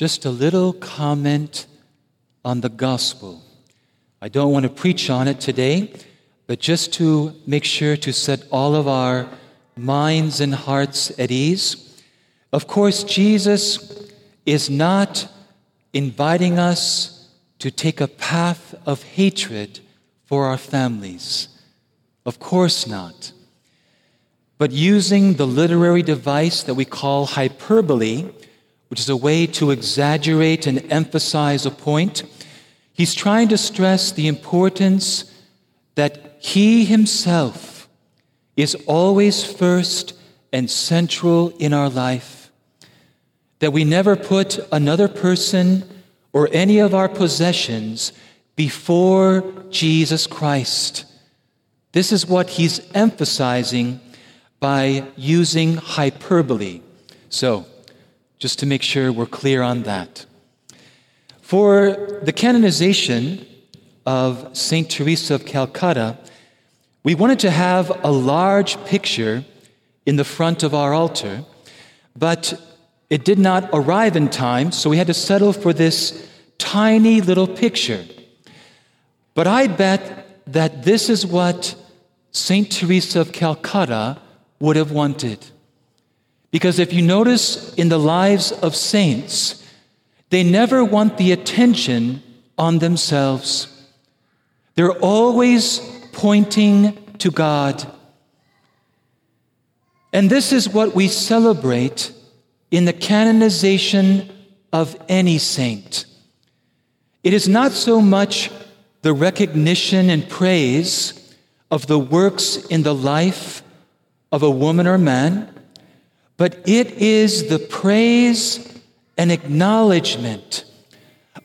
just a little comment on the gospel. I don't want to preach on it today, but just to make sure to set all of our minds and hearts at ease. Of course, Jesus is not inviting us to take a path of hatred for our families. Of course not. But using the literary device that we call hyperbole, which is a way to exaggerate and emphasize a point, he's trying to stress the importance that he himself is always first and central in our life, that we never put another person or any of our possessions before Jesus Christ. This is what he's emphasizing by using hyperbole. So, just to make sure we're clear on that. For the canonization of St. Teresa of Calcutta, we wanted to have a large picture in the front of our altar, but it did not arrive in time, so we had to settle for this tiny little picture. But I bet that this is what St. Teresa of Calcutta would have wanted. Because if you notice in the lives of saints, they never want the attention on themselves. They're always pointing to God. And this is what we celebrate in the canonization of any saint. It is not so much the recognition and praise of the works in the life of a woman or man, but it is the praise and acknowledgement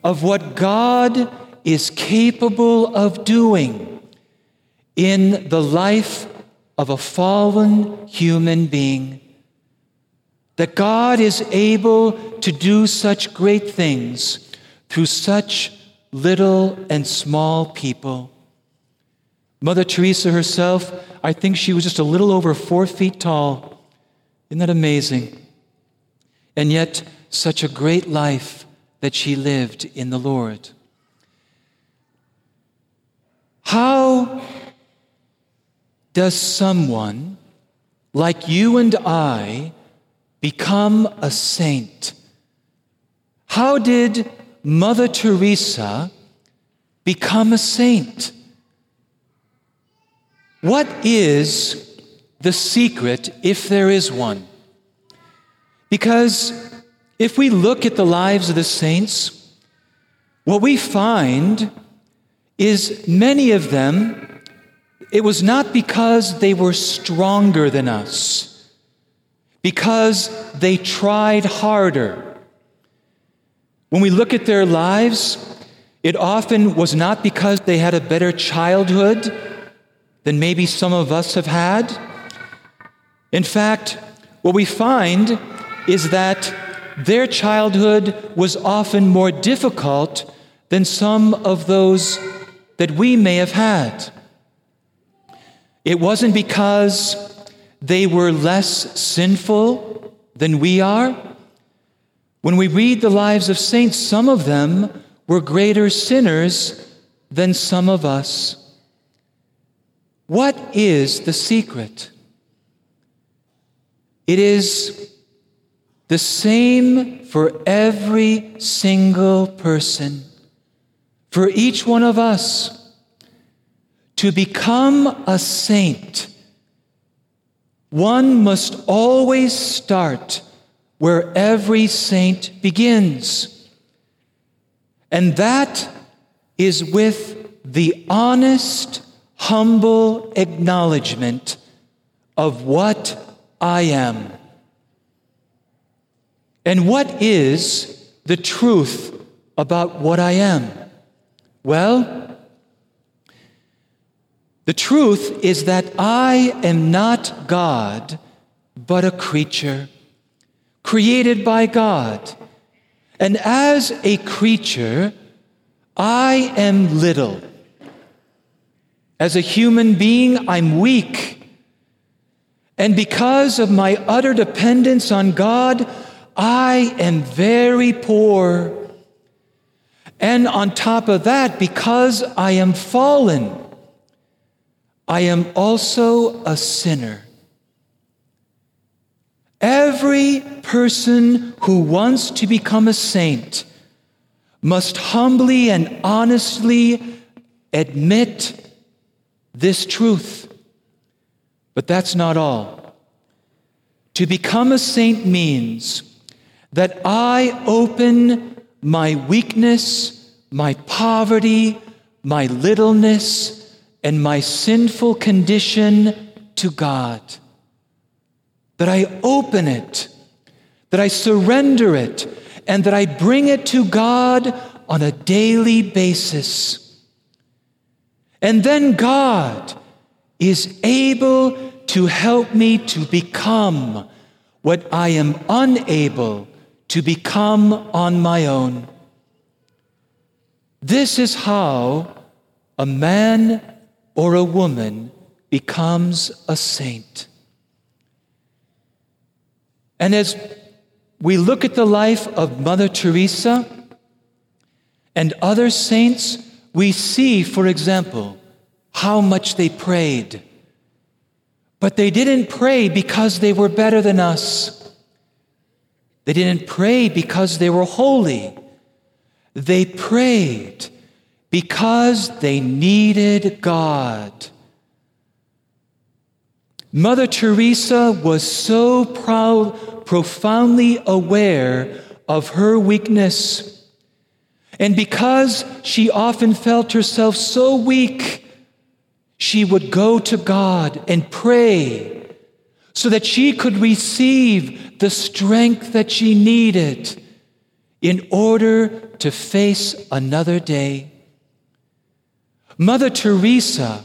of what God is capable of doing in the life of a fallen human being. That God is able to do such great things through such little and small people. Mother Teresa herself, I think she was just a little over four feet tall. Isn't that amazing? And yet, such a great life that she lived in the Lord. How does someone like you and I become a saint? How did Mother Teresa become a saint? What is the secret, if there is one? Because if we look at the lives of the saints, what we find is many of them, it was not because they were stronger than us, because they tried harder when we look at their lives, it often was not because they had a better childhood than maybe some of us have had. In fact, what we find is that their childhood was often more difficult than some of those that we may have had. It wasn't because they were less sinful than we are. When we read the lives of saints, some of them were greater sinners than some of us. What is the secret? It is the same for every single person, for each one of us. To become a saint, one must always start where every saint begins. And that is with the honest, humble acknowledgement of what I am. And what is the truth about what I am? Well, the truth is that I am not God, but a creature created by God. And as a creature, I am little. As a human being, I'm weak. And because of my utter dependence on God, I am very poor. And on top of that, because I am fallen, I am also a sinner. Every person who wants to become a saint must humbly and honestly admit this truth. But that's not all. To become a saint means that I open my weakness, my poverty, my littleness, and my sinful condition to God. That I open it, that I surrender it, and that I bring it to God on a daily basis. And then God is able to help me to become what I am unable to become on my own. This is how a man or a woman becomes a saint. And as we look at the life of Mother Teresa and other saints, we see, for example, how much they prayed. But they didn't pray because they were better than us. They didn't pray because they were holy. They prayed because they needed God. Mother Teresa was so proud, profoundly aware of her weakness. And because she often felt herself so weak, she would go to God and pray so that she could receive the strength that she needed in order to face another day. Mother Teresa,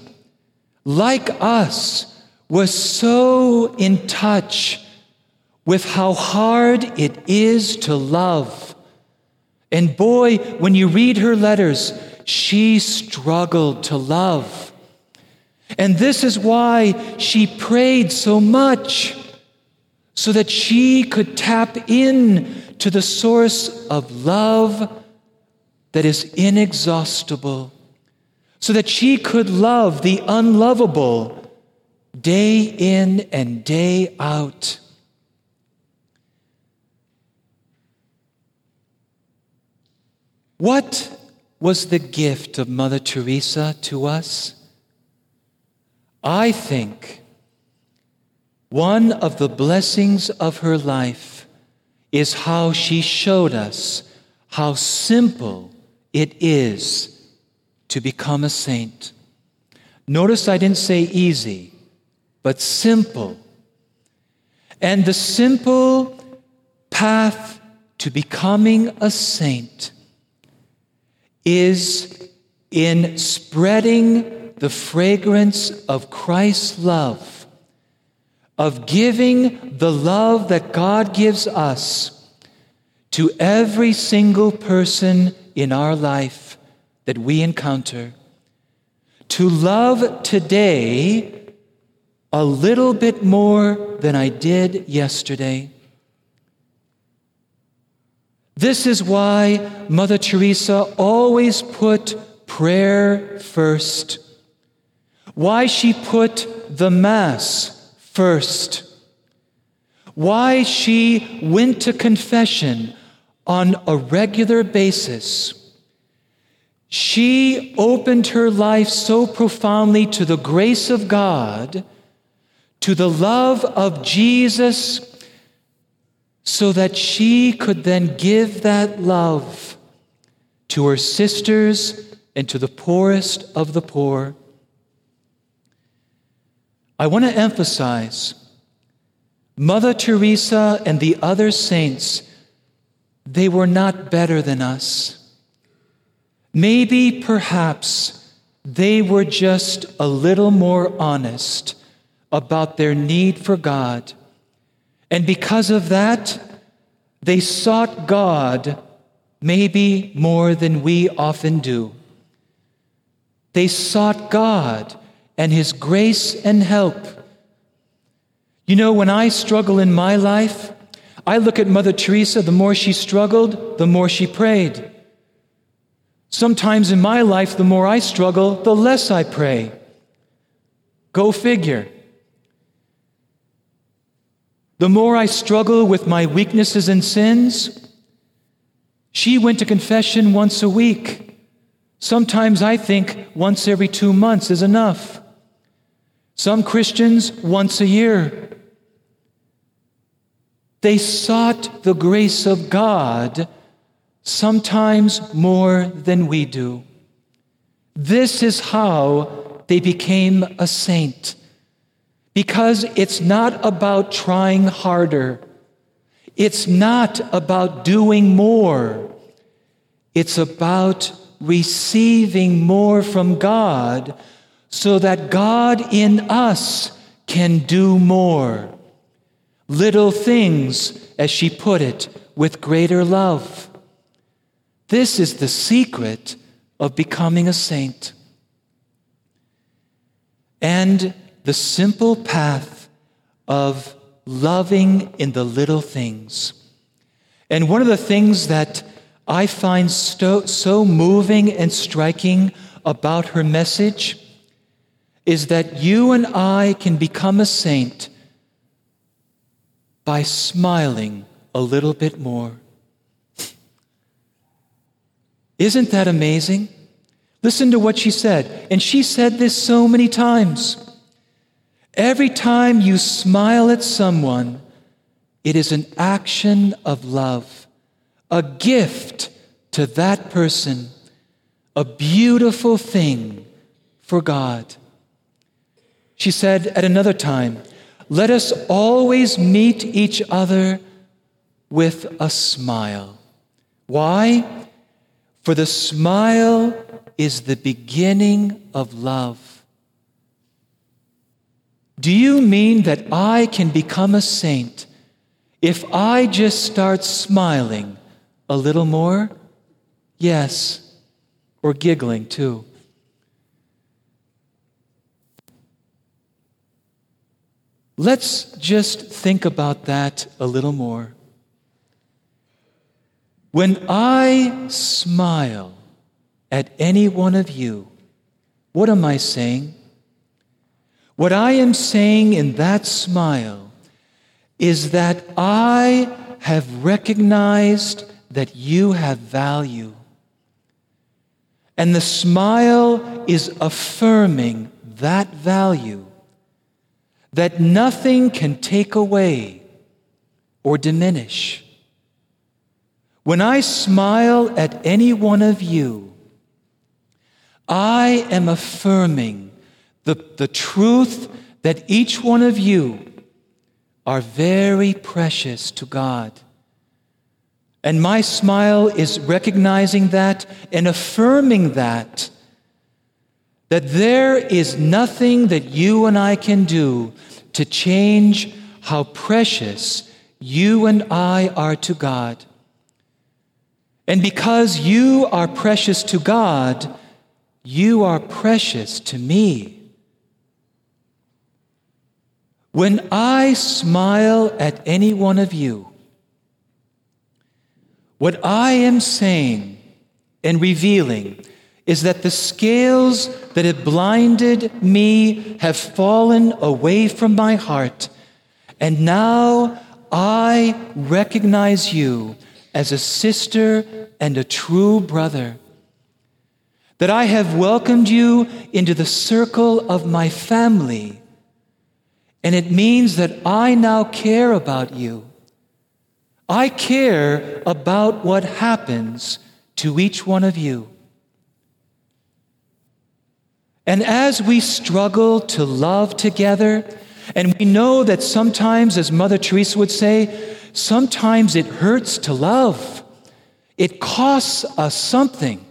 like us, was so in touch with how hard it is to love. And boy, when you read her letters, she struggled to love. And this is why she prayed so much, so that she could tap in to the source of love that is inexhaustible, so that she could love the unlovable day in and day out. What was the gift of Mother Teresa to us? I think one of the blessings of her life is how she showed us how simple it is to become a saint. Notice I didn't say easy, but simple. And the simple path to becoming a saint is in spreading the fragrance of Christ's love, of giving the love that God gives us to every single person in our life that we encounter. To love today a little bit more than I did yesterday. This is why Mother Teresa always put prayer first why she put the Mass first, why she went to confession on a regular basis. She opened her life so profoundly to the grace of God, to the love of Jesus, so that she could then give that love to her sisters and to the poorest of the poor. I want to emphasize Mother Teresa and the other saints, they were not better than us. Maybe, perhaps, they were just a little more honest about their need for God. And because of that, they sought God maybe more than we often do. They sought God and His grace and help. You know, when I struggle in my life, I look at Mother Teresa, the more she struggled, the more she prayed. Sometimes in my life, the more I struggle, the less I pray. Go figure. The more I struggle with my weaknesses and sins, she went to confession once a week. Sometimes I think once every two months is enough. Some Christians, once a year. They sought the grace of God sometimes more than we do. This is how they became a saint. Because it's not about trying harder, it's not about doing more, it's about receiving more from God so that God in us can do more. Little things, as she put it, with greater love. This is the secret of becoming a saint. And the simple path of loving in the little things. And one of the things that I find so, so moving and striking about her message is that you and I can become a saint by smiling a little bit more. Isn't that amazing? Listen to what she said. And she said this so many times. Every time you smile at someone, it is an action of love, a gift to that person, a beautiful thing for God. She said at another time, Let us always meet each other with a smile. Why? For the smile is the beginning of love. Do you mean that I can become a saint if I just start smiling a little more? Yes, or giggling too. Let's just think about that a little more. When I smile at any one of you, what am I saying? What I am saying in that smile is that I have recognized that you have value. And the smile is affirming that value that nothing can take away or diminish. When I smile at any one of you, I am affirming the, the truth that each one of you are very precious to God. And my smile is recognizing that and affirming that. That there is nothing that you and I can do to change how precious you and I are to God. And because you are precious to God, you are precious to me. When I smile at any one of you, what I am saying and revealing is that the scales that have blinded me have fallen away from my heart, and now I recognize you as a sister and a true brother. That I have welcomed you into the circle of my family and it means that I now care about you. I care about what happens to each one of you. And as we struggle to love together, and we know that sometimes, as Mother Teresa would say, sometimes it hurts to love, it costs us something.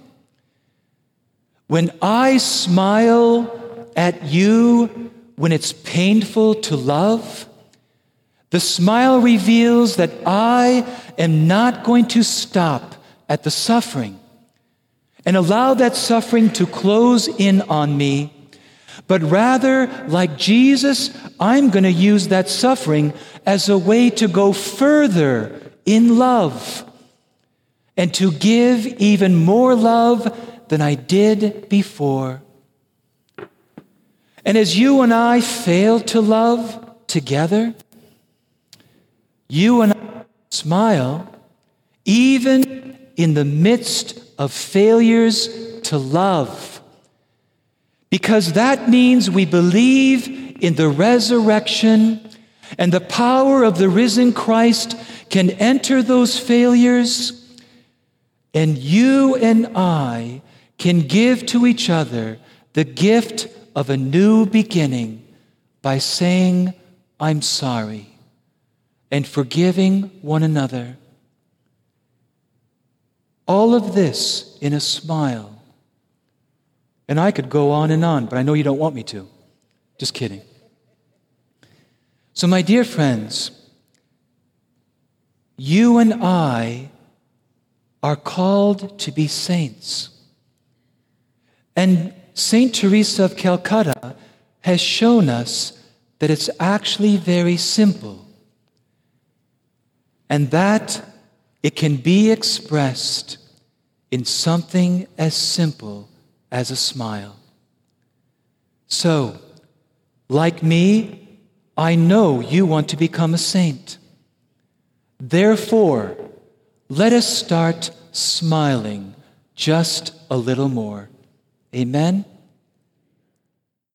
When I smile at you when it's painful to love, the smile reveals that I am not going to stop at the suffering and allow that suffering to close in on me, but rather, like Jesus, I'm going to use that suffering as a way to go further in love and to give even more love than I did before. And as you and I fail to love together, you and I smile even in the midst of failures to love. Because that means we believe in the resurrection and the power of the risen Christ can enter those failures, and you and I can give to each other the gift of a new beginning by saying, I'm sorry, and forgiving one another. All of this in a smile. And I could go on and on, but I know you don't want me to. Just kidding. So, my dear friends, you and I are called to be saints. And St. Teresa of Calcutta has shown us that it's actually very simple and that it can be expressed in something as simple as a smile. So, like me, I know you want to become a saint. Therefore, let us start smiling just a little more. Amen.